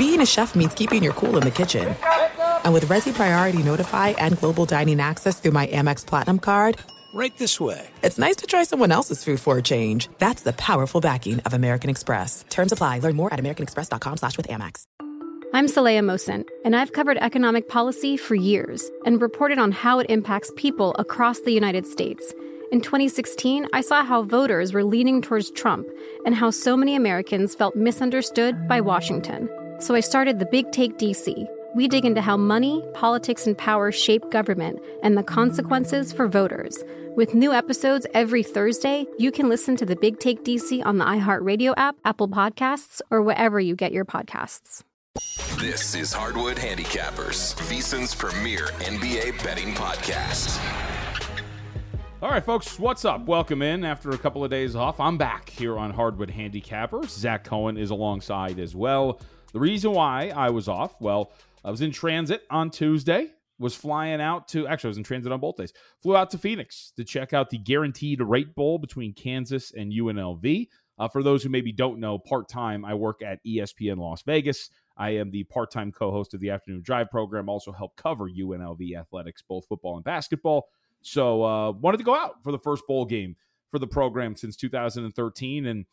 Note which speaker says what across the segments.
Speaker 1: being a chef means keeping your cool in the kitchen. And with Resy Priority Notify and Global Dining Access through my Amex Platinum card,
Speaker 2: Right this way.
Speaker 1: it's nice to try someone else's food for a change. That's the powerful backing of American Express. Terms apply. Learn more at americanexpress.com slash with Amex.
Speaker 3: I'm Saleha Mohsin, and I've covered economic policy for years and reported on how it impacts people across the United States. In 2016, I saw how voters were leaning towards Trump and how so many Americans felt misunderstood by Washington. So I started the Big Take DC. We dig into how money, politics, and power shape government and the consequences for voters. With new episodes every Thursday, you can listen to the Big Take DC on the iHeartRadio app, Apple Podcasts, or wherever you get your podcasts.
Speaker 4: This is Hardwood Handicappers, VSIN's premier NBA betting podcast.
Speaker 5: All right, folks, what's up? Welcome in after a couple of days off. I'm back here on Hardwood Handicappers. Zach Cohen is alongside as well. The reason why I was off, well, I was in transit on Tuesday, was flying out to, actually, I was in transit on both days, flew out to Phoenix to check out the Guaranteed Rate Bowl between Kansas and UNLV. Uh, for those who maybe don't know, part time, I work at ESPN Las Vegas. I am the part time co host of the Afternoon Drive program, also help cover UNLV athletics, both football and basketball. So uh, wanted to go out for the first bowl game for the program since 2013 and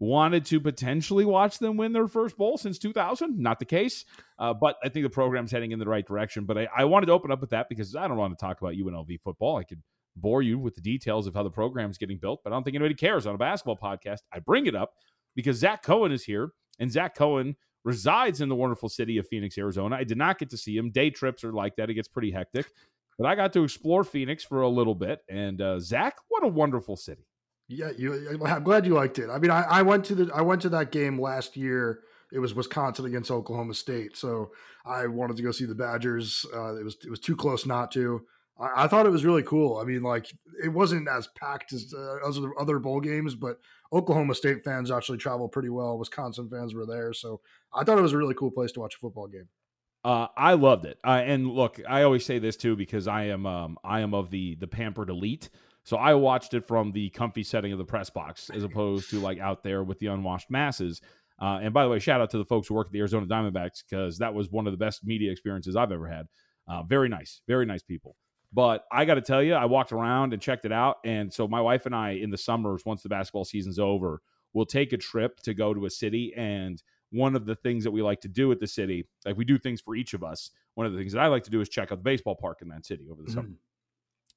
Speaker 5: wanted to potentially watch them win their first bowl since 2000. Not the case, uh, but I think the program's heading in the right direction. But I, I wanted to open up with that because I don't want to talk about UNLV football. I could bore you with the details of how the program's getting built, but I don't think anybody cares on a basketball podcast. I bring it up because Zach Cohen is here, and Zach Cohen resides in the wonderful city of Phoenix, Arizona. I did not get to see him. Day trips are like that; it gets pretty hectic. But I got to explore Phoenix for a little bit, and uh, Zach, what a wonderful city!
Speaker 6: Yeah, you. I'm glad you liked it. I mean, I, I went to the I went to that game last year. It was Wisconsin against Oklahoma State, so I wanted to go see the Badgers. Uh, it was it was too close not to. I, I thought it was really cool. I mean, like it wasn't as packed as uh, as other bowl games, but Oklahoma State fans actually traveled pretty well. Wisconsin fans were there, so I thought it was a really cool place to watch a football game.
Speaker 5: Uh, I loved it. Uh, and look, I always say this too because I am um, I am of the the pampered elite. So I watched it from the comfy setting of the press box as opposed to like out there with the unwashed masses. Uh, and by the way, shout out to the folks who work at the Arizona Diamondbacks because that was one of the best media experiences I've ever had. Uh, very nice, very nice people. But I got to tell you, I walked around and checked it out. And so my wife and I, in the summers, once the basketball season's over, we'll take a trip to go to a city. And one of the things that we like to do at the city, like we do things for each of us. One of the things that I like to do is check out the baseball park in that city over the summer.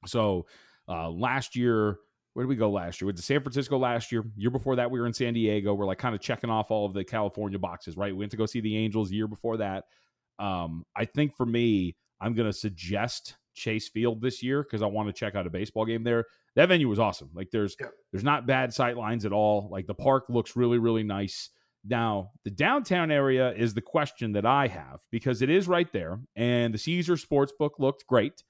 Speaker 5: So uh, last year, where did we go last year? We went to San Francisco last year. Year before that, we were in San Diego. We're like kind of checking off all of the California boxes, right? We went to go see the Angels year before that. Um, I think for me, I'm going to suggest Chase Field this year because I want to check out a baseball game there. That venue was awesome. Like there's
Speaker 6: Yeah.
Speaker 5: there's not bad sight lines at all. Like the park looks really really nice. Now the downtown area is the question that I have because it is right there, and the Caesar Sportsbook looked great.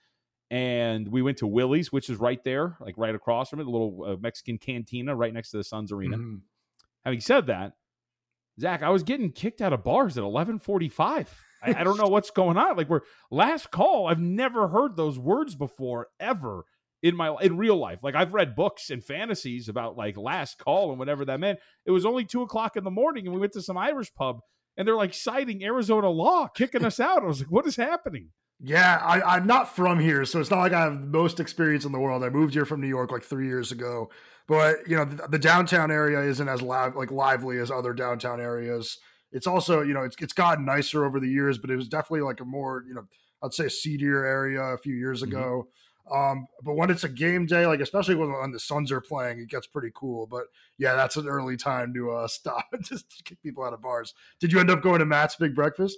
Speaker 5: And we went to Willie's, which is right there, like right across from it, a little uh, Mexican cantina right next to the Suns Arena.
Speaker 6: Mhm.
Speaker 5: Having said that, Zach, I was getting kicked out of bars at eleven forty five. I, I don't know what's going on. Like we're last call. I've never heard those words before ever in my in real life. Like I've read books and fantasies about like last call and whatever that meant. It was only two o'clock in the morning, and we went to some Irish pub, and they're like citing Arizona law, kicking us out. I was like, what is happening?
Speaker 6: Yeah, I, I'm not from here, so it's not like I have the most experience in the world. I moved here from New York like three years ago, but you know the, the downtown area isn't as live like lively as other downtown areas. It's also you know it's it's gotten nicer over the years, but it was definitely like a more you know I'd say a seedier area a few years
Speaker 5: Mhm.
Speaker 6: ago. Um, but when it's a game day, like especially when, when the Suns are playing, it gets pretty cool. But yeah, that's an early time to uh, stop just to kick people out of bars. Did you end up going to Matt's Big Breakfast?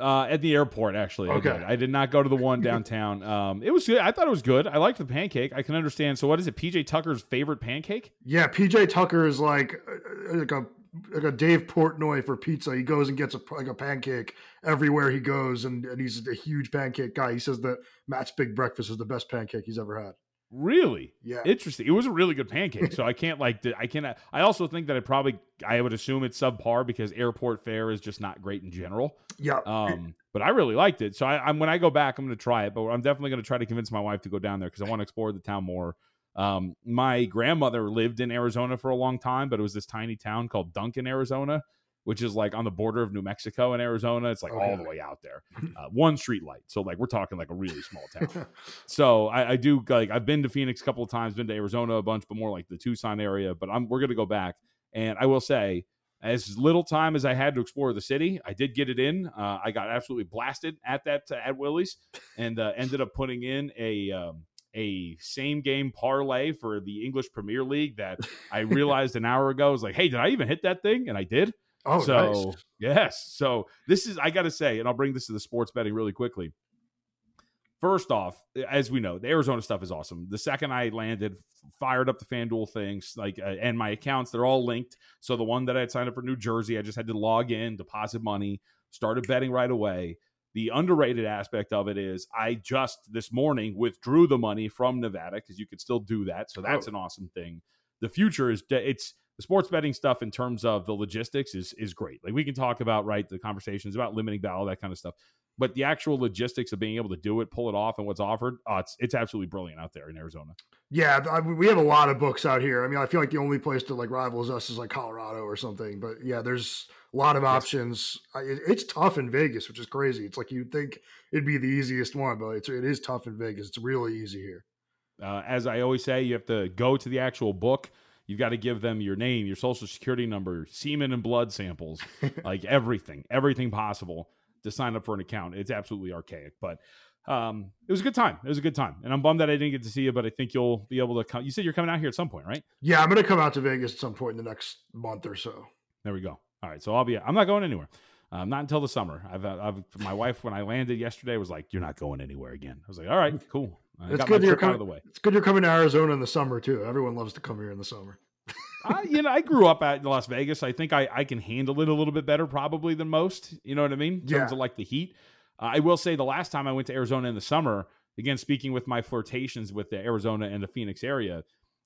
Speaker 5: Uh, at the airport, actually. I did. I did not go to the one downtown. Um, it was good. I thought it was good. I liked the pancake. I can understand. So, what is it? PJ Tucker's favorite pancake?
Speaker 6: Yeah, PJ Tucker is like uh, like a like a Dave Portnoy for pizza. He goes and gets a like a pancake everywhere he goes, and, and he's a huge pancake guy. He says that Matt's Big Breakfast is the best pancake he's ever had.
Speaker 5: Really?
Speaker 6: Yeah.
Speaker 5: Interesting. It was a really good pancake. So I can't like. I can't. I also think that I probably. I would assume it's subpar because airport fare is just not great in general.
Speaker 6: Yeah,
Speaker 5: Um, but I really liked it. So I, I'm when I go back, I'm going to try it. But I'm definitely going to try to convince my wife to go down there because I want to explore the town more. Um, my grandmother lived in Arizona for a long time, but it was this tiny town called Duncan, Arizona. Which is like on the border of New Mexico and Arizona. It's like all the way out there. Uh, one street light. So like we're talking like a really small town. so I, I do like I've been to Phoenix a couple of times, been to Arizona a bunch, but more like the Tucson area. But I'm we're gonna go back. And I will say, as little time as I had to explore the city, I did get it in. Uh, I got absolutely blasted at that at Willie's, and uh, ended up putting in a um, a same game parlay for the English Premier League that I realized an hour ago. I was like, hey, did I even hit that thing? And I did.
Speaker 6: Oh,
Speaker 5: so
Speaker 6: nice.
Speaker 5: yes, so this is I got to say, and I'll bring this to the sports betting really quickly. First off, as we know, the Arizona stuff is awesome. The second I landed, fired up the FanDuel things, like, uh, and my accounts, they're all linked. So the one that I had signed up for New Jersey, I just had to log in, deposit money, started betting right away. The underrated aspect of it is I just this morning withdrew the money from Nevada because you could still do that. So that's
Speaker 6: Oh.
Speaker 5: an awesome thing. The future is de- it's the sports betting stuff in terms of the logistics is is great. Like we can talk about right the conversations about limiting bet, all that kind of stuff. But the actual logistics of being able to do it, pull it off, and what's offered, uh, it's it's absolutely brilliant out there in Arizona.
Speaker 6: Yeah, I, we have a lot of books out here. I mean, I feel like the only place that like rivals us is like Colorado or something. But yeah, there's a lot of options. I, it, it's tough in Vegas, which is crazy. It's like you'd think it'd be the easiest one, but it's it is tough in Vegas. It's really easy here.
Speaker 5: Uh, as I always say, you have to go to the actual book. You've got to give them your name, your social security number, semen and blood samples, like everything, everything possible to sign up for an account. It's absolutely archaic, but um, it was a good time. It was a good time, and I'm bummed that I didn't get to see you, but I think you'll be able to come. You said you're coming out here at some point, right?
Speaker 6: Yeah, I'm gonna come out to Vegas at some point in the next month or so.
Speaker 5: There we go. All right, so I'll be. I'm not going anywhere. Um, not until the summer. I've, I've my wife when I landed yesterday was like, "You're not going anywhere again." I was like, "All right, cool."
Speaker 6: It's good you're
Speaker 5: out of
Speaker 6: coming.
Speaker 5: the way.
Speaker 6: It's good you're coming to Arizona in the summer too. Everyone loves to come here in the summer.
Speaker 5: I, you know, I grew up at Las Vegas. I think I, I can handle it a little bit better probably than most. You know what I mean? In terms
Speaker 6: Yeah.
Speaker 5: of like the heat. Uh, I will say the last time I went to Arizona in the summer, again, speaking with my flirtations with the Arizona and the Phoenix area,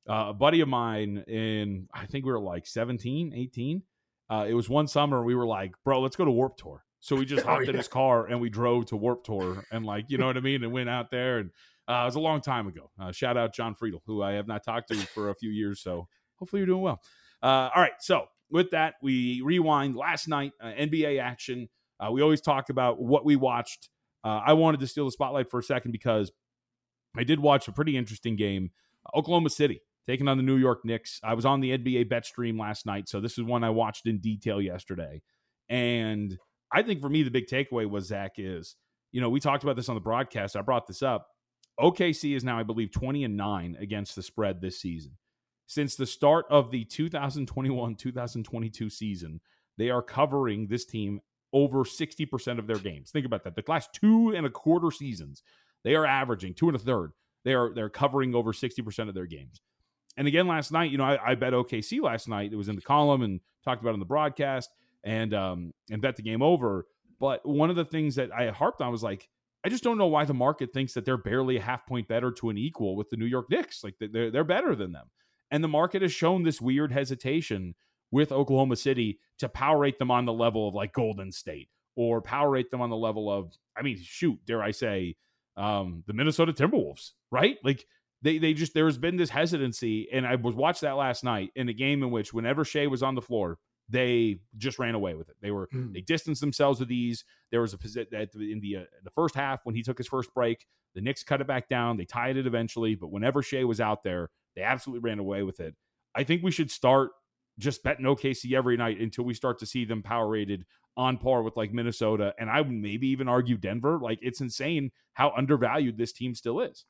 Speaker 5: uh, a buddy of mine in, I think we were like 17, 18. Uh, it was one summer we were like, bro, let's go to Warp Tour. So we just
Speaker 6: Oh,
Speaker 5: hopped in his car and we drove to Warp Tour and like, you know what I mean? And went out there and uh, it was a long time ago. Uh, shout out John Friedel, who I have not talked to for a few years. So hopefully you're doing well. Uh, all right. So with that, we rewind last night, uh, NBA action. Uh, we always talk about what we watched. Uh, I wanted to steal the spotlight for a second because I did watch a pretty interesting game. Oklahoma City taking on the New York Knicks. I was on the NBA bet stream last night, so this is one I watched in detail yesterday. And I think for me, the big takeaway was Zach is, you know, we talked about this on the broadcast. I brought this up. OKC is now, I believe, 20 and 9 against the spread this season. Since the start of the 2021 2022 season, they are covering this team over 60% of their games. Think about that. The last two and a quarter seasons, they are averaging two and a third. They are they're covering over 60% of their games. And again, last night, you know, I, I bet OKC last night. It was in the column and talked about it on the broadcast and um and bet the game over. But one of the things that I harped on was like, I just don't know why the market thinks that they're barely a half point better to an equal with the New York Knicks. Like they're they're better than them. And the market has shown this weird hesitation with Oklahoma City to power rate them on the level of like Golden State or power rate them on the level of, I mean, shoot, dare I say, um, the Minnesota Timberwolves, right? Like they they just there's been this hesitancy, and I was watched that last night in a game in which whenever Shai was on the floor, they just ran away with it. They were
Speaker 6: Hmm.
Speaker 5: they distanced themselves with these. There was a position that in the uh, the first half when he took his first break, the Knicks cut it back down. They tied it eventually, but whenever Shai was out there, they absolutely ran away with it. I think we should start just betting OKC every night until we start to see them power rated on par with like Minnesota, and I would maybe even argue Denver. Like it's insane how undervalued this team still is.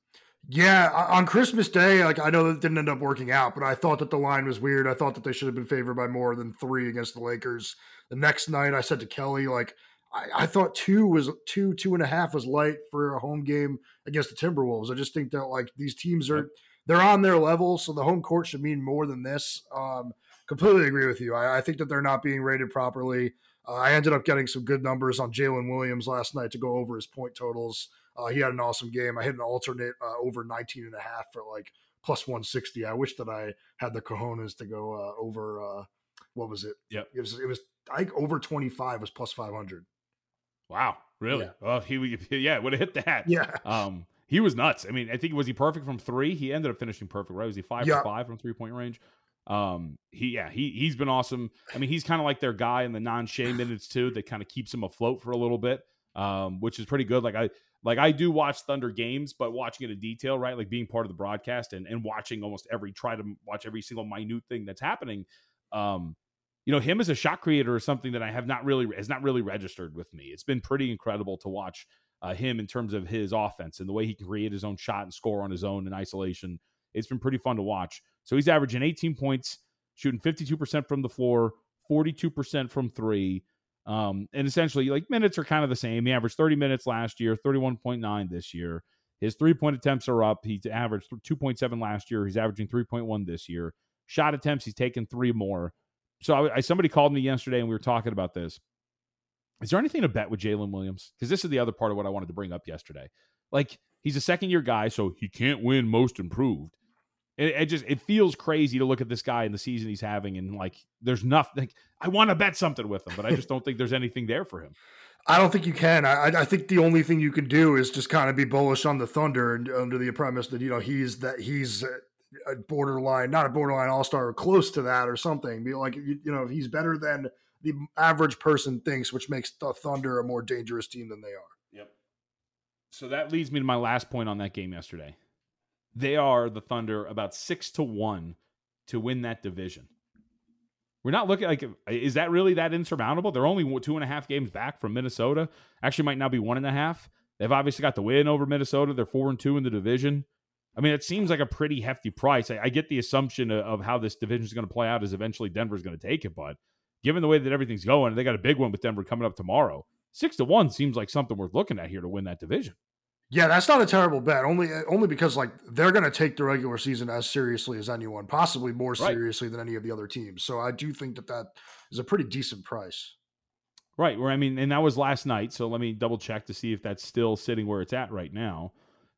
Speaker 6: Yeah, on Christmas Day, like I know that didn't end up working out, but I thought that the line was weird. I thought that they should have been favored by more than three against the Lakers. The next night, I said to Kelly, like I, I thought two was two, two and a half was light for a home game against the Timberwolves. I just think that like these teams are they're on their level, so the home court should mean more than this. Um, completely agree with you. I, I think that they're not being rated properly. Uh, I ended up getting some good numbers on Jalen Williams last night to go over his point totals. Uh, he had an awesome game. I hit an alternate uh, over 19 and a half for like plus 160. I wish that I had the cojones to go uh, over, uh, what was it?
Speaker 5: Yeah,
Speaker 6: It was, it was, I over 25 was plus 500.
Speaker 5: Wow, really?
Speaker 6: Yeah.
Speaker 5: Well, he yeah would have hit that.
Speaker 6: Yeah.
Speaker 5: Um, he was nuts. I mean, I think was he perfect from three? He ended up finishing perfect, right? Was he five
Speaker 6: Yeah.
Speaker 5: for five from three point range? Um, he yeah he he's been awesome. I mean, he's kind of like their guy in the non-Shai minutes too. That kind of keeps him afloat for a little bit, um, which is pretty good. Like I like I do watch Thunder games, but watching it in detail, right? Like being part of the broadcast and and watching almost every try to watch every single minute thing that's happening. Um, you know, him as a shot creator is something that I have not really has not really registered with me. It's been pretty incredible to watch uh, him in terms of his offense and the way he can create his own shot and score on his own in isolation. It's been pretty fun to watch. So he's averaging 18 points, shooting 52% from the floor, 42% from three. Um, and essentially, like minutes are kind of the same. He averaged 30 minutes last year, 31.9 this year. His three point attempts are up. He averaged 2.7 last year. He's averaging 3.1 this year. Shot attempts, he's taken three more. So I, I, somebody called me yesterday and we were talking about this. Is there anything to bet with Jalen Williams? Because this is the other part of what I wanted to bring up yesterday. Like he's a second year guy, so he can't win most improved. It, it, just it feels crazy to look at this guy in the season he's having, and like there's nothing. Like, I want to bet something with him, but I just don't think there's anything there for him.
Speaker 6: I don't think you can. I, I think the only thing you can do is just kind of be bullish on the Thunder and under the premise that you know he's that he's a borderline, not a borderline all star, or close to that or something. Be like you, you know he's better than the average person thinks, which makes the Thunder a more dangerous team than they are.
Speaker 5: Yep. So that leads me to my last point on that game yesterday they are the Thunder about six to one to win that division. We're not looking like is that really that insurmountable? They're only two and a half games back from Minnesota. Actually, might now be one and a half. They've obviously got the win over Minnesota. They're four and two in the division. I mean, it seems like a pretty hefty price. I, I get the assumption of, of how this division is going to play out is eventually Denver's going to take it, but given the way that everything's going, they got a big one with Denver coming up tomorrow. Six to one seems like something worth looking at here to win that division.
Speaker 6: Yeah, that's not a terrible bet. Only only because like they're going to take the regular season as seriously as anyone, possibly more right. seriously than any of the other teams. So I do think that that is a pretty decent price.
Speaker 5: Right. Where I mean, and that was last night. So let me double check to see if that's still sitting where it's at right now.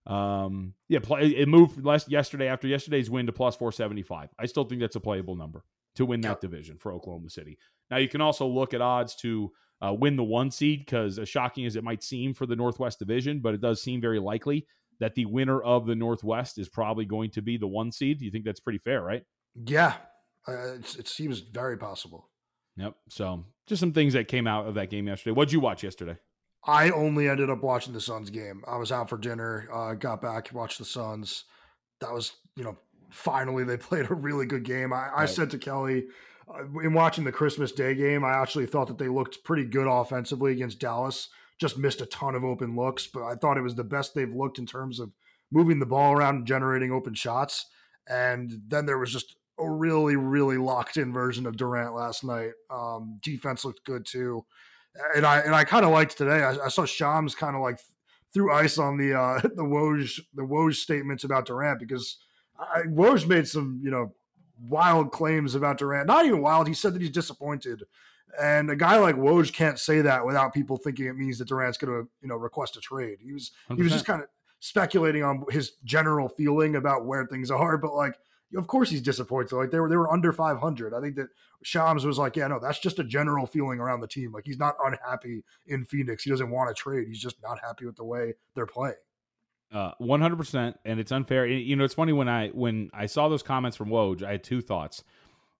Speaker 5: Um, yeah, play, it moved last yesterday after yesterday's win to plus four seventy five. I still think that's a playable number to win that yep. division for Oklahoma City. Now you can also look at odds to uh, win the one seed because, as shocking as it might seem for the Northwest Division, but it does seem very likely that the winner of the Northwest is probably going to be the one seed. Do you think that's pretty fair, right?
Speaker 6: Yeah, uh, it seems very possible.
Speaker 5: Yep. So just some things that came out of that game yesterday. What'd you watch yesterday?
Speaker 6: I only ended up watching the Suns game. I was out for dinner, uh, got back, watched the Suns. That was, you know, finally they played a really good game. I, right. I said to Kelly, in watching the Christmas Day game, I actually thought that they looked pretty good offensively against Dallas. Just missed a ton of open looks, but I thought it was the best they've looked in terms of moving the ball around and generating open shots. And then there was just a really, really locked in version of Durant last night. Um, defense looked good too, and I and I kind of liked today. I, I saw Shams kind of like threw ice on the uh, the Woj the Woj statements about Durant because I, Woj made some you know wild claims about Durant. Not even wild. He said that he's disappointed. And a guy like Woj can't say that without people thinking it means that Durant's going to, you know, request a trade. He was 100%. he was just kind of speculating on his general feeling about where things are, but like of course he's disappointed. Like they were they were under 500. I think that Shams was like, yeah, no, that's just a general feeling around the team. Like he's not unhappy in Phoenix. He doesn't want to trade. He's just not happy with the way they're playing.
Speaker 5: Uh, one hundred percent, and it's unfair. You know, it's funny when I when I saw those comments from Woj, I had two thoughts.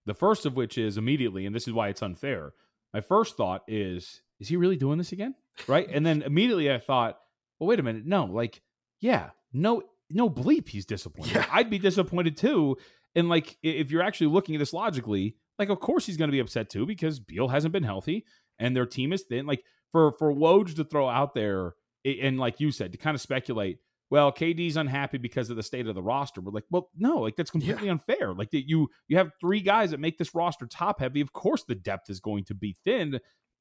Speaker 5: The first of which is immediately, and this is why it's unfair. My first thought is, is he really doing this again? Right, and then immediately I thought, well, wait a minute, no, like, yeah, no, no bleep, he's disappointed. Yeah. I'd be disappointed too. And like, if you're actually looking at this logically, like, of course he's going to be upset too because Beal hasn't been healthy and their team is thin. Like, for for Woj to throw out there, and like you said, to kind of speculate well, KD's unhappy because of the state of the roster. We're like, well, no, like that's completely yeah. unfair. Like that you you have three guys that make this roster top heavy. Of course, the depth is going to be thin.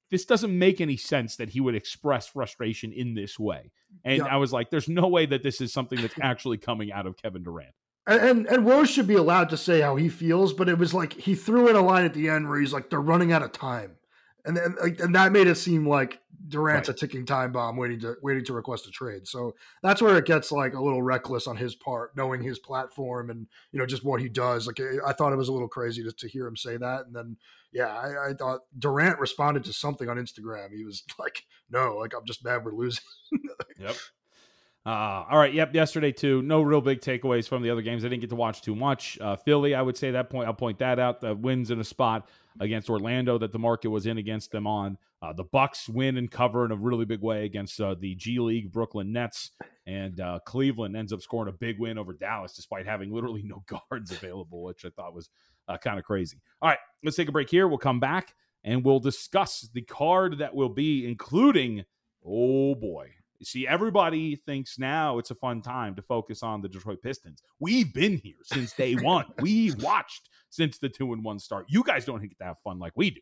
Speaker 5: This doesn't make any sense that he would express frustration in this way. And yeah. I was like, there's no way that this is something that's actually coming out of Kevin Durant.
Speaker 6: And, and and Rose should be allowed to say how he feels, but it was like he threw in a line at the end where he's like, "They're running out of time," and then like, and that made it seem like Durant's right. a ticking time bomb waiting to waiting to request a trade. So that's where it gets like a little reckless on his part, knowing his platform and you know just what he does. Like I thought it was a little crazy to, to hear him say that, and then yeah, I, I, thought Durant responded to something on Instagram. He was like, "No, like I'm just mad we're losing."
Speaker 5: yep. Uh, all right. Yep. Yesterday too. No real big takeaways from the other games. I didn't get to watch too much. Uh, Philly, I would say that point. I'll point that out. The wins in a spot against Orlando that the market was in against them on. Uh, the Bucks win and cover in a really big way against uh, the G League Brooklyn Nets, and uh, Cleveland ends up scoring a big win over Dallas despite having literally no guards available, which I thought was uh, kind of crazy. All right, let's take a break here. We'll come back and we'll discuss the card that will be, including, oh boy. You see, everybody thinks now it's a fun time to focus on the Detroit Pistons. We've been here since day one. We've watched since the two and one start. You guys don't get to have fun like we do.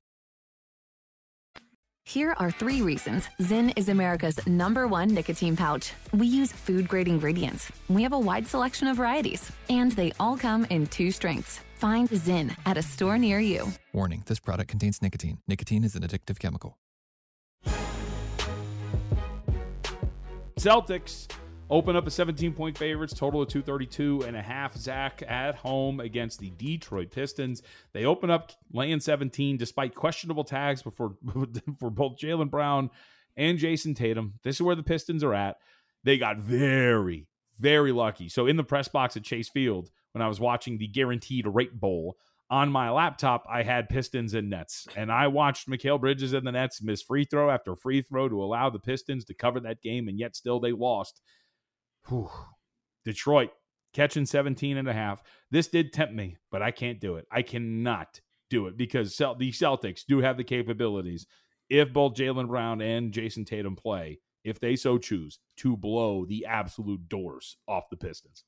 Speaker 7: Here are three reasons Zyn is America's number one nicotine pouch. We use food grade ingredients, we have a wide selection of varieties, and they all come in two strengths. Find Zyn at a store near you.
Speaker 8: Warning this product contains nicotine. Nicotine is an addictive chemical.
Speaker 5: Celtics open up a 17 point favorites, total of 232 and a half. Zach at home against the Detroit Pistons. They open up laying 17 despite questionable tags before for both Jaylen Brown and Jayson Tatum. This is where the Pistons are at. They got very, very lucky. So in the press box at Chase Field, when I was watching the guaranteed rate bowl, on my laptop, I had Pistons and Nets, and I watched Mikal Bridges and the Nets miss free throw after free throw to allow the Pistons to cover that game, and yet still they lost. Whew. Detroit catching 17 and a half. This did tempt me, but I can't do it. I cannot do it because the Celtics do have the capabilities, if both Jaylen Brown and Jayson Tatum play, if they so choose, to blow the absolute doors off the Pistons.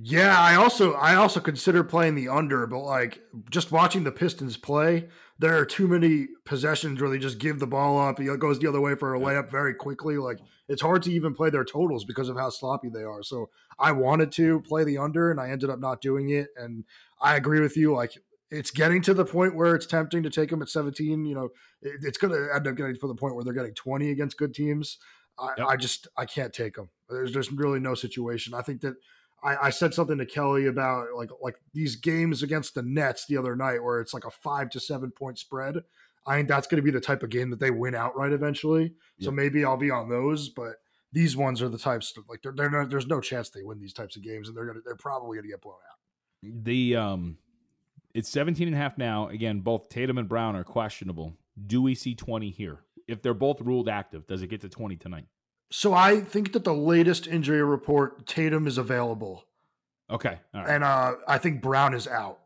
Speaker 6: Yeah, I also I also consider playing the under, but like just watching the Pistons play, there are too many possessions where they just give the ball up. It goes the other way for a layup very quickly. Like it's hard to even play their totals because of how sloppy they are. So I wanted to play the under, and I ended up not doing it. And I agree with you. Like it's getting to the point where it's tempting to take them at 17. You know, it, it's going to end up getting to the point where they're getting 20 against good teams. I, yep. I just I can't take them. There's just really no situation. I think that I, I, said something to Kelly about like like these games against the Nets the other night where it's like a five to seven point spread. I think that's going to be the type of game that they win outright eventually. So maybe I'll be on those, but these ones are the types of, like they're, they're not, there's no chance they win these types of games and they're gonna they're probably gonna get blown out.
Speaker 5: The um it's 17 and a half now. Again, both Tatum and Brown are questionable. Do we see 20 here? If they're both ruled active, does it get to 20 tonight?
Speaker 6: So I think that the latest injury report, Tatum is available.
Speaker 5: Okay.
Speaker 6: And uh, I think Brown is out.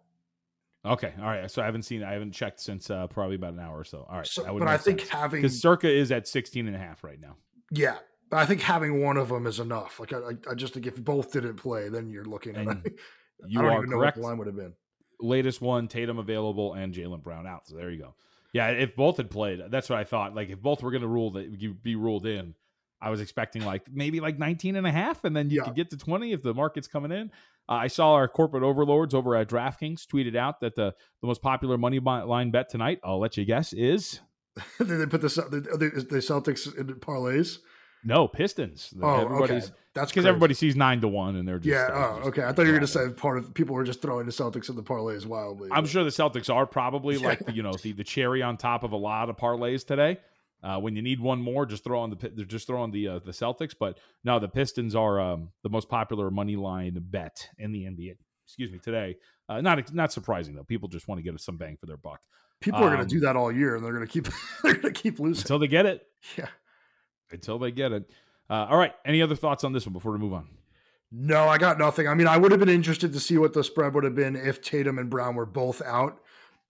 Speaker 5: Okay. All right. So I haven't seen I haven't checked since uh, probably about an hour or so. All right.
Speaker 6: So, but I think
Speaker 5: sense.
Speaker 6: having
Speaker 5: because Circa is at 16 and a half right now.
Speaker 6: Yeah. But I think having one of them is enough. Like I, I just think if both didn't play, then you're looking at
Speaker 5: and
Speaker 6: you I don't
Speaker 5: are
Speaker 6: even know
Speaker 5: correct.
Speaker 6: what the line would have been.
Speaker 5: Latest one, Tatum available and Jaylen Brown out. So there you go. Yeah, if both had played, that's what I thought. Like if both were going to rule that you be ruled in, I was expecting like maybe like 19 and a half, and then you
Speaker 6: Yeah.
Speaker 5: could get to 20 if the market's coming in. Uh, I saw our corporate overlords over at DraftKings tweeted out that the, the most popular money line bet tonight, I'll let you guess, is
Speaker 6: Did they put the, the, the, the Celtics in parlays?
Speaker 5: no Pistons.
Speaker 6: Oh,
Speaker 5: Everybody's
Speaker 6: okay. That's
Speaker 5: because everybody sees nine to one, and they're just
Speaker 6: Yeah.
Speaker 5: uh,
Speaker 6: Oh,
Speaker 5: just
Speaker 6: okay. I thought you were going to say part of people were just throwing the Celtics in the parlays wildly.
Speaker 5: I'm
Speaker 6: but-
Speaker 5: sure the Celtics are probably like the, you know the, the cherry on top of a lot of parlays today. Uh, when you need one more, just throw on the just throw on the uh, the Celtics. But no, the Pistons are um, the most popular money line bet in the NBA. Excuse me today. Uh, not not surprising though. People just want to get some bang for their buck
Speaker 6: People are going
Speaker 5: um,
Speaker 6: to do that all year, and they're going to keep they're going to keep losing.
Speaker 5: until they get it.
Speaker 6: Yeah.
Speaker 5: Until they get it. Uh, all right. Any other thoughts on this one before we move on?
Speaker 6: No, I got nothing. I mean, I would have been interested to see what the spread would have been if Tatum and Brown were both out,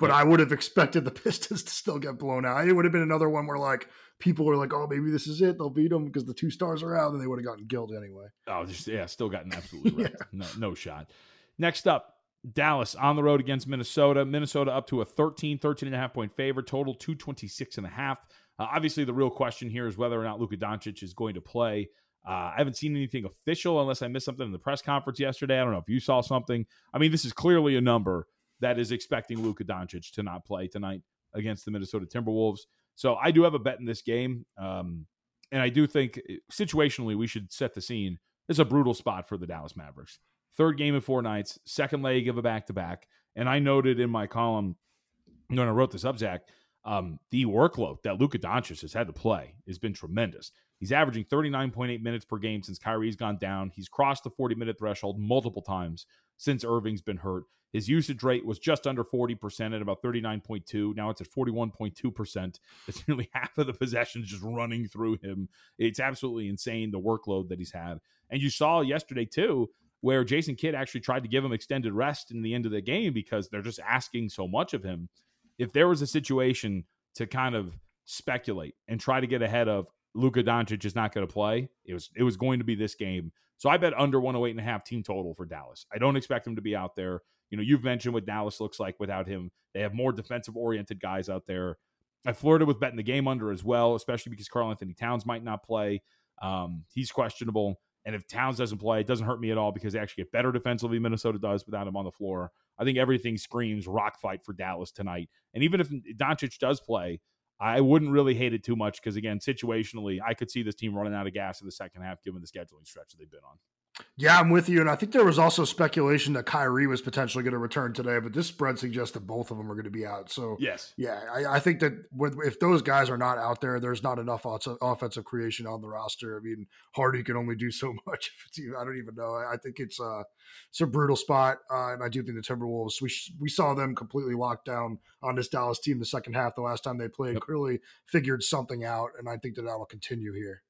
Speaker 6: but I would have expected the Pistons to still get blown out. It would have been another one where like people were like, "Oh, maybe this is it. They'll beat them because the two stars are out," and they would have gotten killed anyway.
Speaker 5: Oh, just, yeah, still gotten absolutely right. no, no shot. Next up, Dallas on the road against Minnesota. Minnesota up to a 13, 13 and a half point favorite, total 226 and a half. Uh, obviously, the real question here is whether or not Luka Doncic is going to play. Uh, I haven't seen anything official unless I missed something in the press conference yesterday. I don't know if you saw something. I mean, this is clearly a number that is expecting Luka Doncic to not play tonight against the Minnesota Timberwolves. So I do have a bet in this game. Um, and I do think eh, situationally we should set the scene. It's a brutal spot for the Dallas Mavericks. Third game in four nights, second leg of a back to back. And I noted in my column when I wrote this up, Zach, um, the workload that Luka Doncic has had to play has been tremendous. He's averaging 39.8 minutes per game since Kyrie's gone down. He's crossed the 40 minute threshold multiple times since Irving's been hurt. His usage rate was just under 40% at about 39.2. Now it's at 41.2%. It's nearly half of the possessions just running through him. It's absolutely insane the workload that he's had. And you saw yesterday too, where Jason Kidd actually tried to give him extended rest in the end of the game because they're just asking so much of him. If there was a situation to kind of speculate and try to get ahead of Luka Doncic is not going to play, it was it was going to be this game. So I bet under 108 and a half team total for Dallas. I don't expect him to be out there. You know, you've mentioned what Dallas looks like without him. They have more defensive oriented guys out there. I flirted with betting the game under as well, especially because Karl-Anthony Towns might not play. Um, he's questionable. And if Towns doesn't play, it doesn't hurt me at all because they actually get better defensively. Minnesota does without him on the floor. I think everything screams rock fight for Dallas tonight. And even if Doncic does play, I wouldn't really hate it too much because, again, situationally, I could see this team running out of gas in the second half given the scheduling stretch that they've been on.
Speaker 6: Yeah, I'm with you. And I think there was also speculation that Kyrie was potentially going to return today, but this spread suggests that both of them are going to be out. So,
Speaker 5: yes.
Speaker 6: Yeah, I, I think that with, if those guys are not out there, there's not enough offensive creation on the roster. I mean, Hardy can only do so much. Even, I don't even know. I think it's, uh, it's a brutal spot. Uh, and I do think the Timberwolves, we, we saw them completely locked down on this Dallas team the second half the last time they played, yep. clearly figured something out. And I think that that will continue here.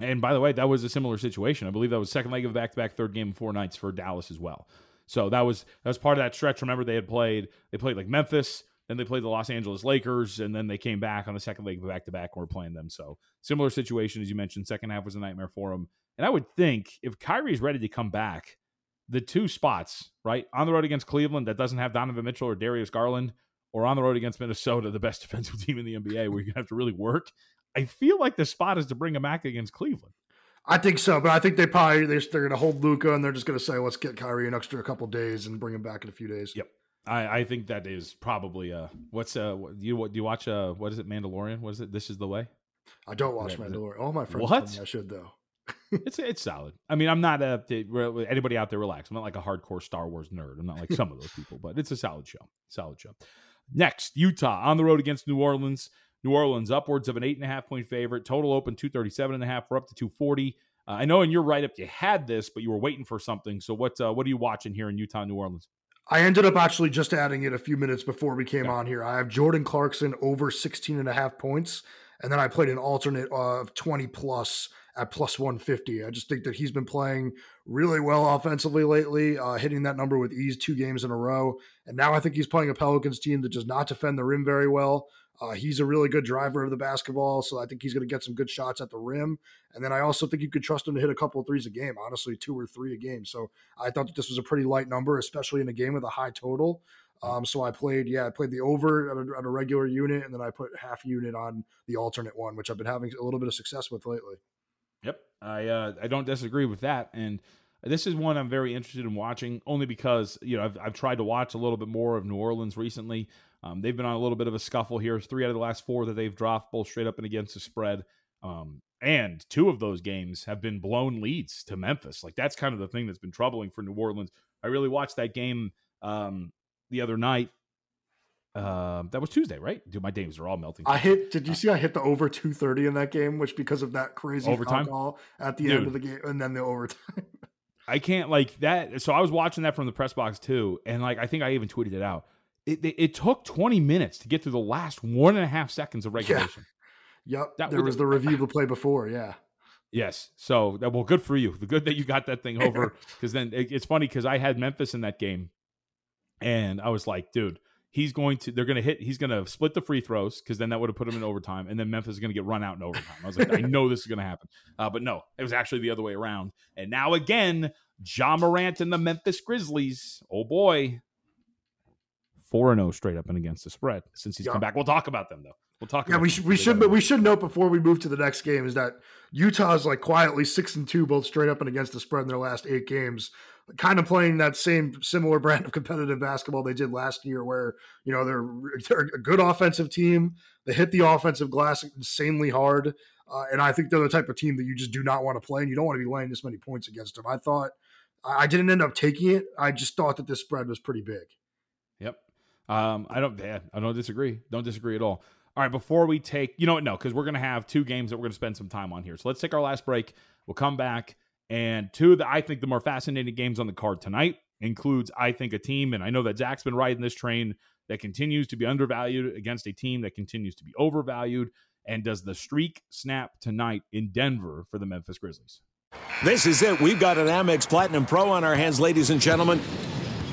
Speaker 5: And by the way, that was a similar situation. I believe that was second leg of back to back third game four nights for Dallas as well. So that was that was part of that stretch. Remember, they had played they played like Memphis, then they played the Los Angeles Lakers, and then they came back on the second leg of back to back and were playing them. So similar situation as you mentioned. Second half was a nightmare for them. And I would think if Kyrie is ready to come back, the two spots right on the road against Cleveland that doesn't have Donovan Mitchell or Darius Garland, or on the road against Minnesota, the best defensive team in the NBA, where you have to really work. I feel like the spot is to bring him back against Cleveland.
Speaker 6: I think so, but I think they probably they're, they're going to hold Luka and they're just going to say, let's get Kyrie an extra couple days and bring him back in a few days.
Speaker 5: Yep. I, I think that is probably uh what's uh do you what do you watch uh what is it Mandalorian? What is it? This is the way?
Speaker 6: I don't watch Mandalorian. All my friends
Speaker 5: what?
Speaker 6: I should though.
Speaker 5: It's it's solid. I mean I'm not a anybody out there relax. I'm not like a hardcore Star Wars nerd. I'm not like some of those people but it's a solid show. Solid show. Next Utah on the road against New Orleans New Orleans upwards of an eight and a half point favorite. Total open 237 and a half. We're up to 240. Uh, I know in your write up you had this, but you were waiting for something. So what uh, what are you watching here in Utah, New Orleans?
Speaker 6: I ended up actually just adding it a few minutes before we came on here. I have Jordan Clarkson over 16 and a half points. And then I played an alternate of 20 plus at plus 150. I just think that he's been playing really well offensively lately, uh, hitting that number with ease two games in a row. And now I think he's playing a Pelicans team that does not defend the rim very well. Uh, he's a really good driver of the basketball, so I think he's going to get some good shots at the rim. And then I also think you could trust him to hit a couple of threes a game, honestly, two or three a game. So I thought that this was a pretty light number, especially in a game with a high total. Um, so I played, yeah, I played the over at a, at a, regular unit, and then I put half unit on the alternate one, which I've been having a little bit of success with lately.
Speaker 5: Yep, I uh, I don't disagree with that, and this is one I'm very interested in watching, only because you know I've I've tried to watch a little bit more of New Orleans recently. Um, they've been on a little bit of a scuffle here. Three out of the last four that they've dropped, both straight up and against the spread. Um, and two of those games have been blown leads to Memphis. Like that's kind of the thing that's been troubling for New Orleans. I really watched that game um, the other night. Uh, that was Tuesday, right? Dude, my days are all melting.
Speaker 6: I hit. Did you see? I hit the over two thirty in that game, which because of that crazy overtime call at the Dude, end of the game, and then the overtime.
Speaker 5: I can't like that. So I was watching that from the press box too, and like I think I even tweeted it out it, it, it, took 20 minutes to get through the last one and a half seconds of regulation.
Speaker 6: Yeah. Yep. That there was, the review of the play before. Yeah.
Speaker 5: Yes. So that well, good for you. The good that you got that thing over because then it, it's funny because I had Memphis in that game, and I was like, dude, he's going to they're going to hit he's going to split the free throws because then that would have put him in overtime, and then Memphis is going to get run out in overtime. I was like, I know this is going to happen, uh, but no, it was actually the other way around. And now again, Ja Morant and the Memphis Grizzlies. Oh boy, four and zero straight up and against the spread since he's come back. We'll talk about them though. We'll talk.
Speaker 6: Yeah,
Speaker 5: about
Speaker 6: we should we should but we should note before we move to the next game is that Utah's like quietly six and two, both straight up and against the spread in their last eight games. Kind of playing that same similar brand of competitive basketball they did last year, where you know they're they're a good offensive team. They hit the offensive glass insanely hard, uh, and I think they're the type of team that you just do not want to play, and you don't want to be laying this many points against them. I thought I didn't end up taking it. I just thought that this spread was pretty big.
Speaker 5: Yep. Um, I don't. Yeah, I don't disagree. Don't disagree at all. All right. Before we take, you know what? No, because we're gonna have two games that we're gonna spend some time on here. So let's take our last break. We'll come back, and two of the I think the more fascinating games on the card tonight includes I think a team, and I know that Zach's been riding this train that continues to be undervalued against a team that continues to be overvalued. And does the streak snap tonight in Denver for the Memphis Grizzlies?
Speaker 9: This is it. We've got an Amex Platinum Pro on our hands, ladies and gentlemen.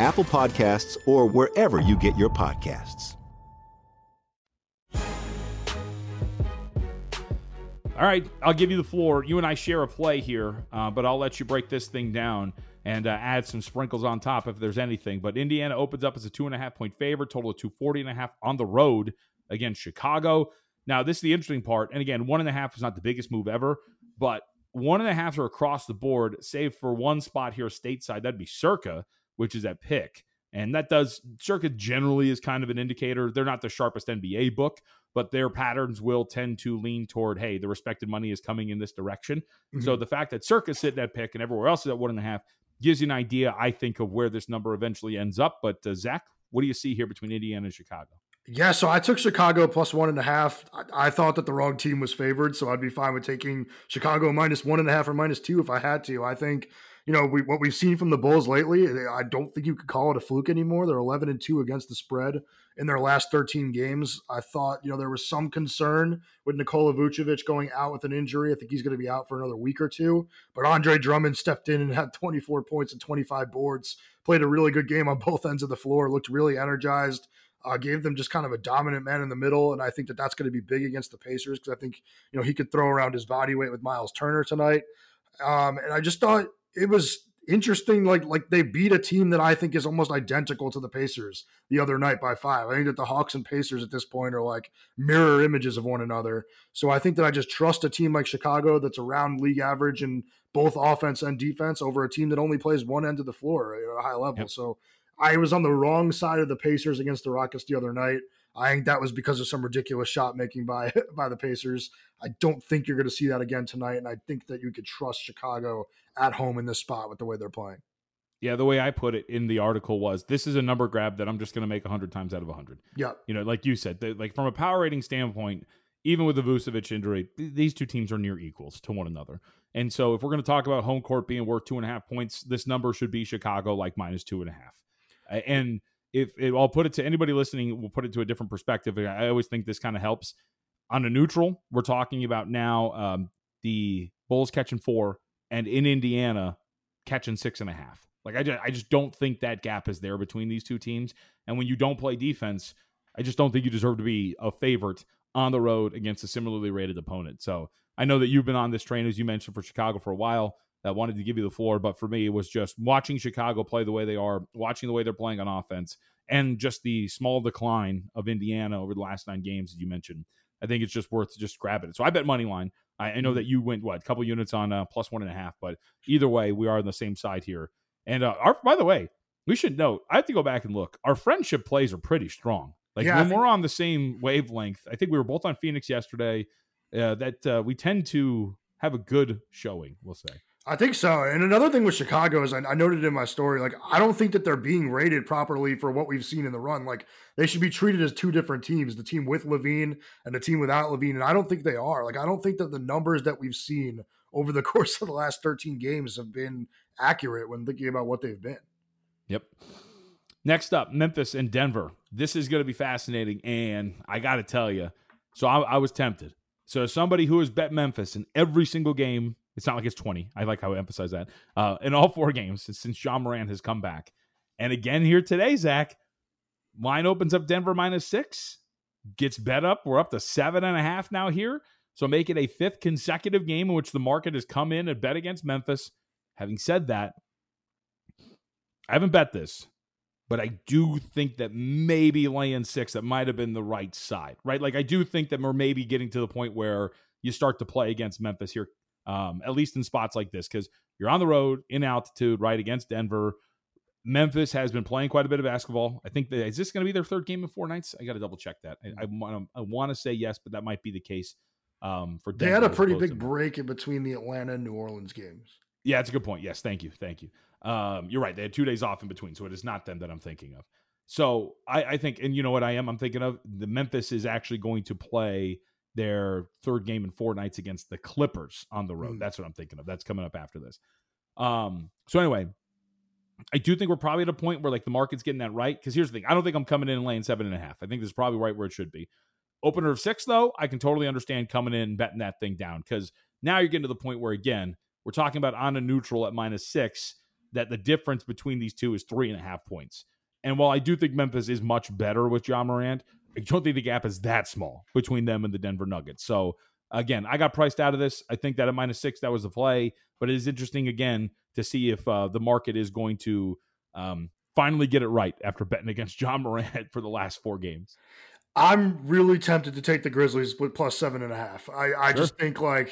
Speaker 10: Apple Podcasts, or wherever you get your podcasts.
Speaker 5: All right, I'll give you the floor. You and I share a play here, uh, but I'll let you break this thing down and uh, add some sprinkles on top if there's anything. But Indiana opens up as a two and a half point favorite, total of 240 and a half on the road against Chicago. Now, this is the interesting part. And again, one and a half is not the biggest move ever, but one and a half are across the board, save for one spot here stateside. That'd be Circa, which is at pick. And that does, Circa generally is kind of an indicator. They're not the sharpest NBA book, but their patterns will tend to lean toward, hey, the respected money is coming in this direction. So the fact that Circa's sitting at pick and everywhere else is at one and a half gives you an idea, I think, of where this number eventually ends up. But uh, Zach, what do you see here between Indiana and Chicago?
Speaker 6: Yeah, so I took Chicago plus one and a half. I, I thought that the wrong team was favored, so I'd be fine with taking Chicago minus one and a half or minus two if I had to. I think, you know, we, what we've seen from the Bulls lately, I don't think you could call it a fluke anymore. They're 11 and two against the spread in their last 13 games. I thought, you know, there was some concern with Nikola Vucevic going out with an injury. I think he's going to be out for another week or two. But Andre Drummond stepped in and had 24 points and 25 boards, played a really good game on both ends of the floor, looked really energized uh, gave them just kind of a dominant man in the middle. And I think that that's going to be big against the Pacers because I think, you know, he could throw around his body weight with Myles Turner tonight. Um, and I just thought it was interesting. Like, like they beat a team that I think is almost identical to the Pacers the other night by five. I think that the Hawks and Pacers at this point are like mirror images of one another. So I think that I just trust a team like Chicago that's around league average in both offense and defense over a team that only plays one end of the floor at a high level.
Speaker 5: Yep.
Speaker 6: So I was on the wrong side of the Pacers against the Rockets the other night. I think that was because of some ridiculous shot making by by the Pacers. I don't think you're going to see that again tonight, and I think that you could trust Chicago at home in this spot with the way they're playing.
Speaker 5: Yeah, the way I put it in the article was this is a number grab that I'm just going to make 100 times out of 100.
Speaker 6: Yeah,
Speaker 5: You know, like you said, the, like from a power rating standpoint, even with the Vucevic injury, th- these two teams are near equals to one another. And so if we're going to talk about home court being worth two and a half points, this number should be Chicago like minus two and a half. And if it, I'll put it to anybody listening, we'll put it to a different perspective. I always think this kind of helps. On a neutral, we're talking about now um, the Bulls catching four and in Indiana catching six and a half. Like I just, I just don't think that gap is there between these two teams. And when you don't play defense, I just don't think you deserve to be a favorite on the road against a similarly rated opponent. So I know that you've been on this train, as you mentioned, for Chicago for a while. That wanted to give you the floor. But for me, it was just watching Chicago play the way they are, watching the way they're playing on offense, and just the small decline of Indiana over the last nine games, as you mentioned. I think it's just worth just grabbing it. So I bet money line. I, I know
Speaker 6: Mm-hmm.
Speaker 5: that you went what a couple units on uh, plus one and a half, but either way, we are on the same side here. And uh, our, by the way, we should note. I have to go back and look. Our friendship plays are pretty strong. Like
Speaker 6: Yeah,
Speaker 5: when
Speaker 6: think-
Speaker 5: we're on the same wavelength, I think we were both on Phoenix yesterday. Uh, that uh, we tend to have a good showing. We'll say.
Speaker 6: I think so. And another thing with Chicago is I, I noted in my story, like I don't think that they're being rated properly for what we've seen in the run. Like they should be treated as two different teams: the team with LaVine and the team without LaVine. And I don't think they are. Like I don't think that the numbers that we've seen over the course of the last 13 games have been accurate when thinking about what they've been.
Speaker 5: Yep. Next up, Memphis and Denver. This is going to be fascinating, and I got to tell you. So I, I was tempted. So somebody who has bet Memphis in every single game, it's not like it's twenty. I like how I emphasize that uh, in all four games since Ja Morant has come back, and again here today, Zach. Line opens up Denver minus six, gets bet up. We're up to seven and a half now here. So make it a fifth consecutive game in which the market has come in and bet against Memphis. Having said that, I haven't bet this, but I do think that maybe laying six, that might have been the right side, right? Like I do think that we're maybe getting to the point where you start to play against Memphis here, um, at least in spots like this, because you're on the road in altitude, right, against Denver. Memphis has been playing quite a bit of basketball. I think that is this going to be their third game in four nights? I got to double check that. I, I want to say yes, but that might be the case um, for
Speaker 6: They had a pretty big break in between the Atlanta and New Orleans games.
Speaker 5: yeah, it's a good point. Yes, thank you, thank you. Um, you're right. They had two days off in between, so it is not them that I'm thinking of. So I, I think, and you know what I am? I'm thinking of the Memphis is actually going to play their third game in four nights against the Clippers on the road.
Speaker 6: Mm.
Speaker 5: That's what I'm thinking of. That's coming up after this. Um, so anyway, I do think we're probably at a point where like the market's getting that right. Because here's the thing: I don't think I'm coming in and laying seven and a half. I think this is probably right where it should be. Opener of six, though, I can totally understand coming in and betting that thing down because now you're getting to the point where again we're talking about on a neutral at minus six. That the difference between these two is three and a half points. And while I do think Memphis is much better with Ja Morant, I don't think the gap is that small between them and the Denver Nuggets. So again, I got priced out of this. I think that at minus six, that was the play. But it is interesting again to see if uh, the market is going to um, finally get it right after betting against Ja Morant for the last four games.
Speaker 6: I'm really tempted to take the Grizzlies with plus seven and a half. I, I
Speaker 5: Sure.
Speaker 6: just think like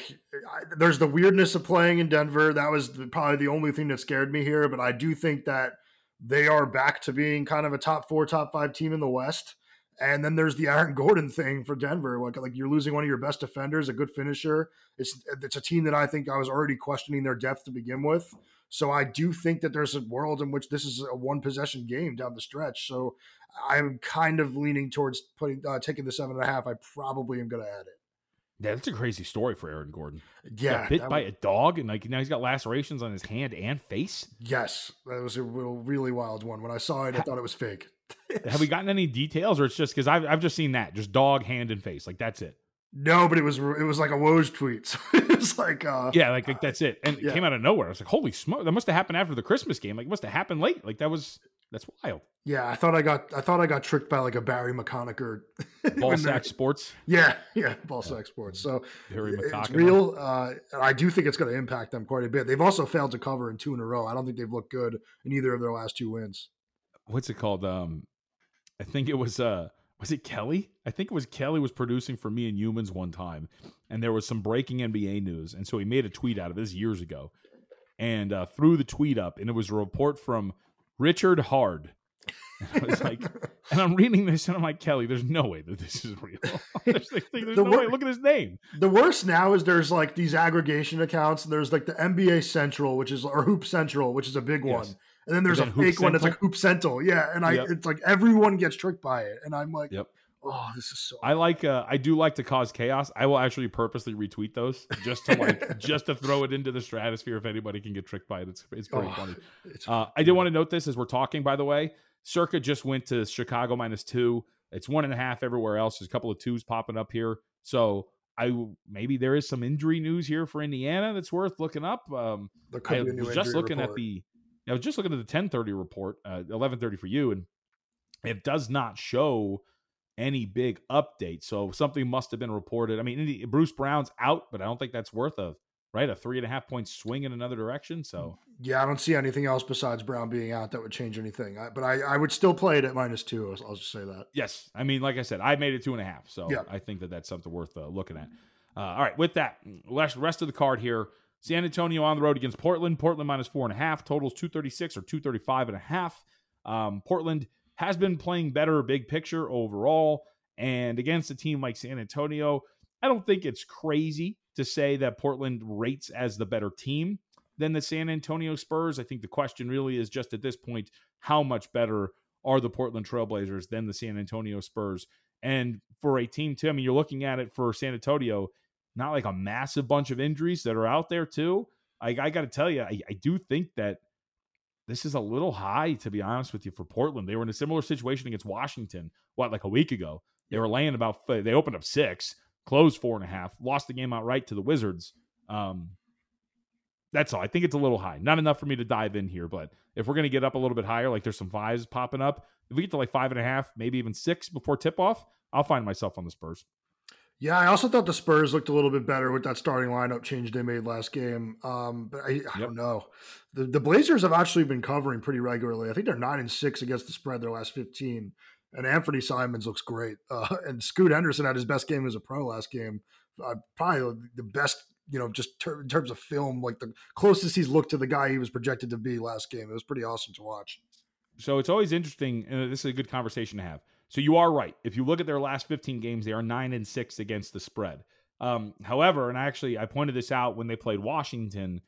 Speaker 6: I, there's the weirdness of playing in Denver. That was the, probably the only thing that scared me here. But I do think that they are back to being kind of a top four, top five team in the West. And then there's the Aaron Gordon thing for Denver. Like, like you're losing one of your best defenders, a good finisher. It's it's a team that I think I was already questioning their depth to begin with. So I do think that there's a world in which this is a one possession game down the stretch. So I'm kind of leaning towards putting uh, taking the seven and a half. I probably am going to add it.
Speaker 5: Yeah, that's a crazy story for Aaron Gordon.
Speaker 6: Yeah,
Speaker 5: bit by
Speaker 6: was-
Speaker 5: a dog, and like now he's got lacerations on his hand and face.
Speaker 6: Yes, that was a real, really wild one. When I saw it, I thought it was fake.
Speaker 5: Have we gotten any details, or it's just because I've I've just seen that, just dog, hand, and face, like that's it.
Speaker 6: No, but it was it was like a Woj tweet. So it was like uh,
Speaker 5: Yeah, like, like that's it, and it came out of nowhere. I was like, holy smoke, that must have happened after the Christmas game. Like, it must have happened late. Like that was that's wild.
Speaker 6: yeah. I thought I got I thought I got tricked by like a Barry McConaughey
Speaker 5: Ball sack sports.
Speaker 6: Yeah, yeah, ball sack sports. So
Speaker 5: Barry
Speaker 6: it's real. Uh, I do think it's going to impact them quite a bit. They've also failed to cover in two in a row. I don't think they've looked good in either of their last two wins.
Speaker 5: What's it called? Um, I think it was uh, was it Kelly? I think it was Kelly was producing for me and Humans one time, and there was some breaking NBA news, and so he made a tweet out of this years ago, and uh, threw the tweet up, and it was a report from Richard Hard. I was like, and I'm reading this, and I'm like, Kelly, there's no way that this is real. there's there's
Speaker 6: The
Speaker 5: no
Speaker 6: wor-
Speaker 5: way. Look at his name.
Speaker 6: The worst now is there's like these aggregation accounts, and there's like the NBA Central, which is or Hoop Central, which is a big one,
Speaker 5: Yes.
Speaker 6: And then there's a fake one that's like? Hoop Central, yeah. And I,
Speaker 5: Yep.
Speaker 6: it's like everyone gets tricked by it, and I'm like,
Speaker 5: Yep.
Speaker 6: oh, this is so.
Speaker 5: I like uh I do like to cause chaos. I will actually purposely retweet those just to like just to throw it into the stratosphere if anybody can get tricked by it. It's it's pretty
Speaker 6: Oh,
Speaker 5: funny.
Speaker 6: it's
Speaker 5: Uh I did want to note this as we're talking, by the way. Circa just went to Chicago minus two. It's one and a half everywhere else. There's a couple of twos popping up here. So I maybe there is some injury news here for Indiana that's worth looking up. Um I
Speaker 6: be a new
Speaker 5: was just looking
Speaker 6: report.
Speaker 5: at the I was just looking at the 1030 report, uh 1130 for you, and it does not show any big update. So something must have been reported. I mean, Bruce Brown's out, but I don't think that's worth a right? A three and a half point swing in another direction. So
Speaker 6: yeah, I don't see anything else besides Brown being out that would change anything. I, but I, I would still play it at minus two. I'll, I'll, just say that.
Speaker 5: Yes, I mean, like I said, I made it two and a half, so
Speaker 6: yeah.
Speaker 5: I think that that's something worth uh, looking at. Uh, all right, with that, rest of the card here. San Antonio on the road against Portland. Portland minus four and a half. Totals 236 or 235 and a half. Um, Portland has been playing better big picture overall. And against a team like San Antonio, I don't think it's crazy to say that Portland rates as the better team than the San Antonio Spurs. I think the question really is just at this point, how much better are the Portland Trailblazers than the San Antonio Spurs? And for a team, too, I mean, you're looking at it for San Antonio, not like a massive bunch of injuries that are out there, too. I, I got to tell you, I, I do think that this is a little high, to be honest with you, for Portland. They were in a similar situation against Washington, what, like a week ago. They were laying about, they opened up six, closed four and a half, lost the game outright to the Wizards. Um, that's all. I think it's a little high. Not enough for me to dive in here, but if we're going to get up a little bit higher, like there's some fives popping up, if we get to like five and a half, maybe even six before tip off, I'll find myself on the Spurs.
Speaker 6: Yeah, I also thought the Spurs looked a little bit better with that starting lineup change they made last game. Um, but I, I yep. don't know. The, the Blazers have actually been covering pretty regularly. I think they're nine and six against the spread their last 15. And Anfernee Simons looks great. Uh, and Scoot Henderson had his best game as a pro last game. Uh, probably the best you know, just ter- in terms of film, like the closest he's looked to the guy he was projected to be last game. It was pretty awesome to watch.
Speaker 5: So it's always interesting, and this is a good conversation to have. So you are right. If you look at their last 15 games, they are nine and six against the spread. Um, however, and actually, I pointed this out when they played Washington.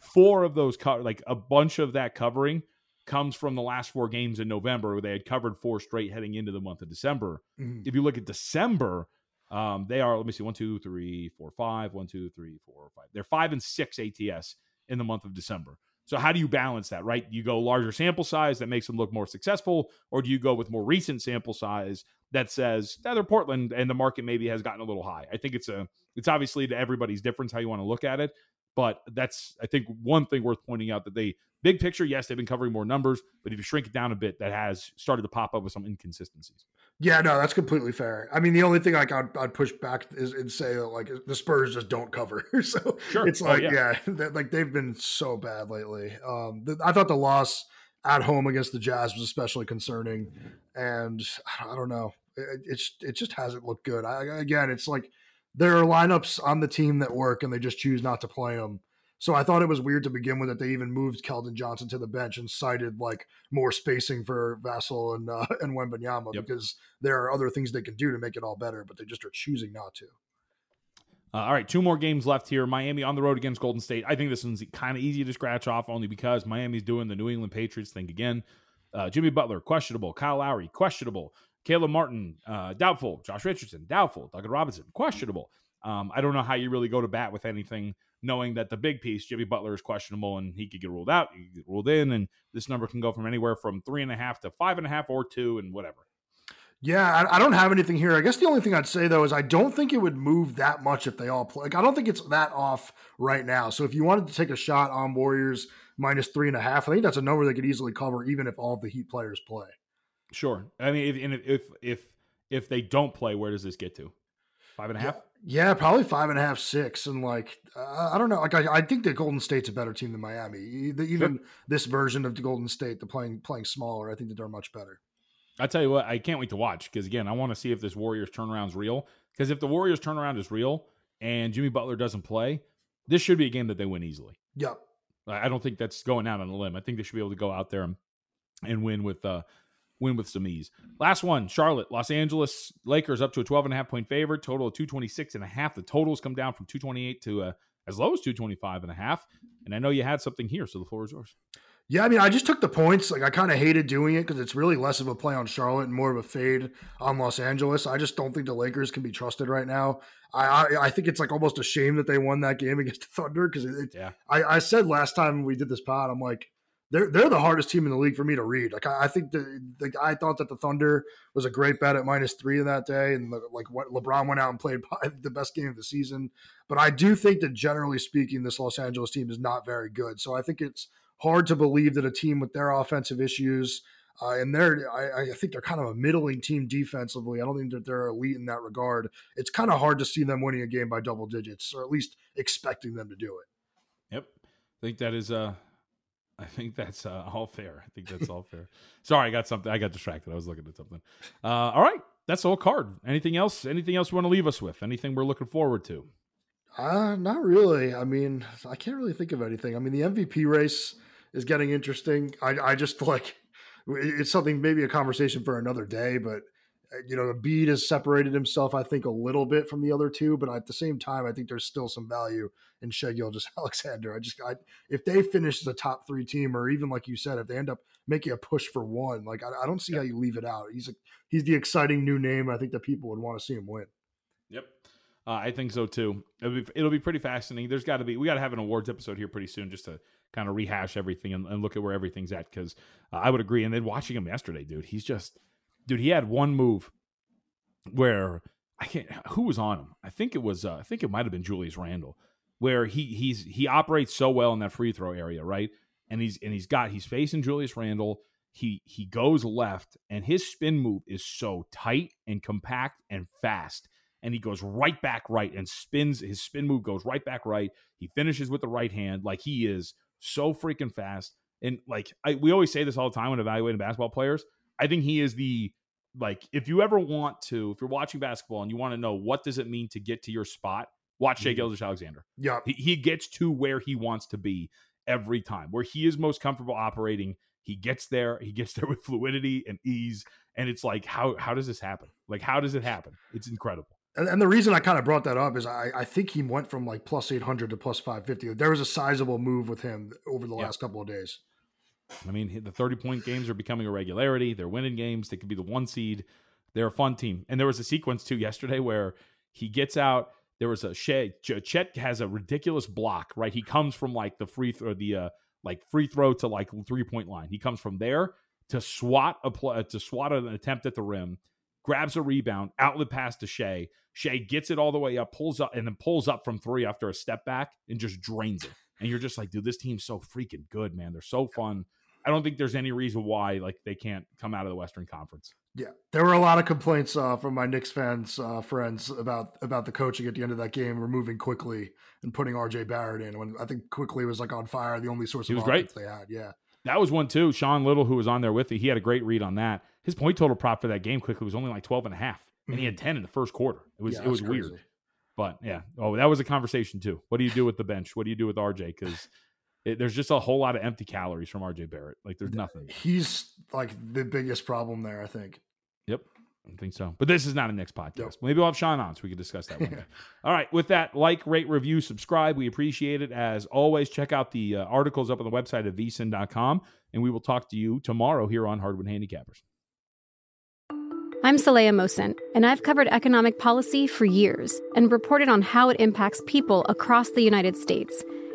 Speaker 5: Four of those, co- like a bunch of that covering, comes from the last four games in November, where they had covered four straight heading into the month of December. Mm-hmm. If you look at December, um, they are, let me see, one, two, three, four, five, one, two, three, four, five. They're five and six ATS in the month of December. So how do you balance that, right? You go larger sample size that makes them look more successful, or do you go with more recent sample size that says that they're Portland and the market maybe has gotten a little high? I think it's a it's obviously to everybody's difference how you want to look at it, but that's I think one thing worth pointing out that they big picture, yes, they've been covering more numbers, but if you shrink it down a bit, that has started to pop up with some inconsistencies.
Speaker 6: Yeah, no, that's completely fair. I mean, the only thing like I'd, I'd push back is and say that, like the Spurs just don't cover. so sure. it's like, oh, yeah, yeah like they've been so bad lately. Um, the, I thought the loss at home against the Jazz was especially concerning, and I don't know, it, it's it just hasn't looked good. I, again, it's like there are lineups on the team that work, and they just choose not to play them. So I thought it was weird to begin with that they even moved Keldon Johnson to the bench and cited like more spacing for Vassell and uh, and Wembanyama yep. because there are other things they can do to make it all better, but they just are choosing not to.
Speaker 5: Uh, all right, two more games left here. Miami on the road against Golden State. I think this one's kind of easy to scratch off only because Miami's doing the New England Patriots thing again. Uh, Jimmy Butler, questionable. Kyle Lowry, questionable. Caleb Martin, uh, doubtful. Josh Richardson, doubtful. Duncan Robinson, questionable. Um, I don't know how you really go to bat with anything knowing that the big piece, Jimmy Butler, is questionable and he could get ruled out, he could get ruled in, and this number can go from anywhere from three and a half to five and a half or two and whatever.
Speaker 6: Yeah, I, don't have anything here. I guess the only thing I'd say though is I don't think it would move that much if they all play. Like I don't think it's that off right now. So if you wanted to take a shot on Warriors minus three and a half, I think that's a number they could easily cover, even if all the Heat players play.
Speaker 5: Sure. I mean, if if if if they don't play, where does this get to? Five and a half.
Speaker 6: Yeah. Yeah, probably five and a half, six, and like uh, I don't know. Like I, I think that Golden State's a better team than Miami. Even this version of the Golden State, the playing playing smaller, I think that they're much better.
Speaker 5: I tell you what, I can't wait to watch because again, I want to see if this Warriors turnaround is real. Because if the Warriors turnaround is real and Jimmy Butler doesn't play, this should be a game that they win easily.
Speaker 6: Yep.
Speaker 5: I don't think that's going out on a limb. I think they should be able to go out there and, and win with uh, win with some ease. Last one, Charlotte, Los Angeles Lakers up to a 12 and a half point favorite, total of 226 and a half. The totals come down from 228 to uh, as low as 225 and a half. And I know you had something here, so the floor is yours.
Speaker 6: Yeah, I mean, I just took the points. Like, I kind of hated doing it because it's really less of a play on Charlotte and more of a fade on Los Angeles. I just don't think the Lakers can be trusted right now. I I, I think it's like almost a shame that they won that game against the Thunder because it, yeah. I, I said last time we did this pod, I'm like, they're they're the hardest team in the league for me to read. Like I, I think the, the I thought that the Thunder was a great bet at minus three in that day, and the, like what LeBron went out and played the best game of the season. But I do think that generally speaking, this Los Angeles team is not very good. So I think it's hard to believe that a team with their offensive issues Uh, and they're, I, I, think they're kind of a middling team defensively. I don't think that they're elite in that regard. It's kind of hard to see them winning a game by double digits, or at least expecting them to do it.
Speaker 5: Yep, I think that is. Uh, I think that's uh, all fair. I think that's all fair. Sorry, I got something. I got distracted. I was looking at something. Uh, all right, that's all card. Anything else? Anything else you want to leave us with? Anything we're looking forward to?
Speaker 6: Uh, not really. I mean, I can't really think of anything. I mean, the MVP race is getting interesting. I, I just like it's something maybe a conversation for another day, but you know, Embiid has separated himself, I think, a little bit from the other two, but at the same time, I think there's still some value in Shai Gilgeous-Alexander. I just, I, if they finish as a top three team, or even like you said, if they end up making a push for one, like I, I don't see how you leave it out. He's a, he's the exciting new name. I think that people would want to see him win.
Speaker 5: Yep. Uh, I think so too. It'll be, it'll be pretty fascinating. There's got to be, we got to have an awards episode here pretty soon just to kind of rehash everything and, and look at where everything's at. Cause uh, I would agree. And then watching him yesterday, dude, he's just, dude, he had one move where I can't, who was on him? I think it was, uh, I think it might have been Julius Randle, where he, he's, he operates so well in that free throw area, right? And he's, and he's got, he's facing Julius Randle. He, he goes left and his spin move is so tight and compact and fast and he goes right back right and spins his spin move goes right back right. He finishes with the right hand like he is so freaking fast. And like I, we always say this all the time when evaluating basketball players. I think he is the like if you ever want to, if you're watching basketball and you want to know what does it mean to get to your spot, watch Shai mm-hmm. Gilgeous-Alexander.
Speaker 6: Yeah,
Speaker 5: he, he gets to where he wants to be every time, where he is most comfortable operating. He gets there. He gets there with fluidity and ease, and it's like how how does this happen? Like how does it happen? It's incredible.
Speaker 6: And, and the reason I kind of brought that up is I, I think he went from like plus 800 to plus 550. There was a sizable move with him over the last couple of days.
Speaker 5: I mean, the 30 point games are becoming a regularity. They're winning games. They could be the one seed. They're a fun team. And there was a sequence too yesterday where he gets out. There was a Shai. Chet has a ridiculous block, right? He comes from like the free throw, the uh, like free throw to like three point line. He comes from there to swat a play, to swat an attempt at the rim grabs a rebound, outlet pass to Shai. Shai gets it all the way up, pulls up, and then pulls up from three after a step back and just drains it. And you're just like, dude, this team's so freaking good, man. They're so fun. I don't think there's any reason why like they can't come out of the Western Conference.
Speaker 6: Yeah, there were a lot of complaints uh, from my Knicks fans uh, friends about about the coaching at the end of that game, removing Quickley and putting RJ Barrett in. When I think Quickley was like on fire, the only source
Speaker 5: he
Speaker 6: of
Speaker 5: was great.
Speaker 6: they had. Yeah,
Speaker 5: that was one too. Sean Little, who was on there with you, he had a great read on that. His point total prop for that game Quickley was only like 12 and a half. And mm-hmm. he had mm-hmm. 10 in the first quarter. It was yeah, it was weird. But yeah. Oh, that was a conversation too. What do you do with the bench? What do you do with RJ? Because there's just a whole lot of empty calories from RJ Barrett. Like there's nothing.
Speaker 6: He's like the biggest problem there, I think.
Speaker 5: Yep. I think so. But this is not a Knicks podcast. Yep. Maybe we'll have Sean on so we can discuss that one. All right. With that, like, rate, review, subscribe. We appreciate it. As always, check out the uh, articles up on the website at vsin.com, and we will talk to you tomorrow here on Hardwood Handicappers.
Speaker 3: I'm Saleha Mohsin, and I've covered economic policy for years and reported on how it impacts people across the United States.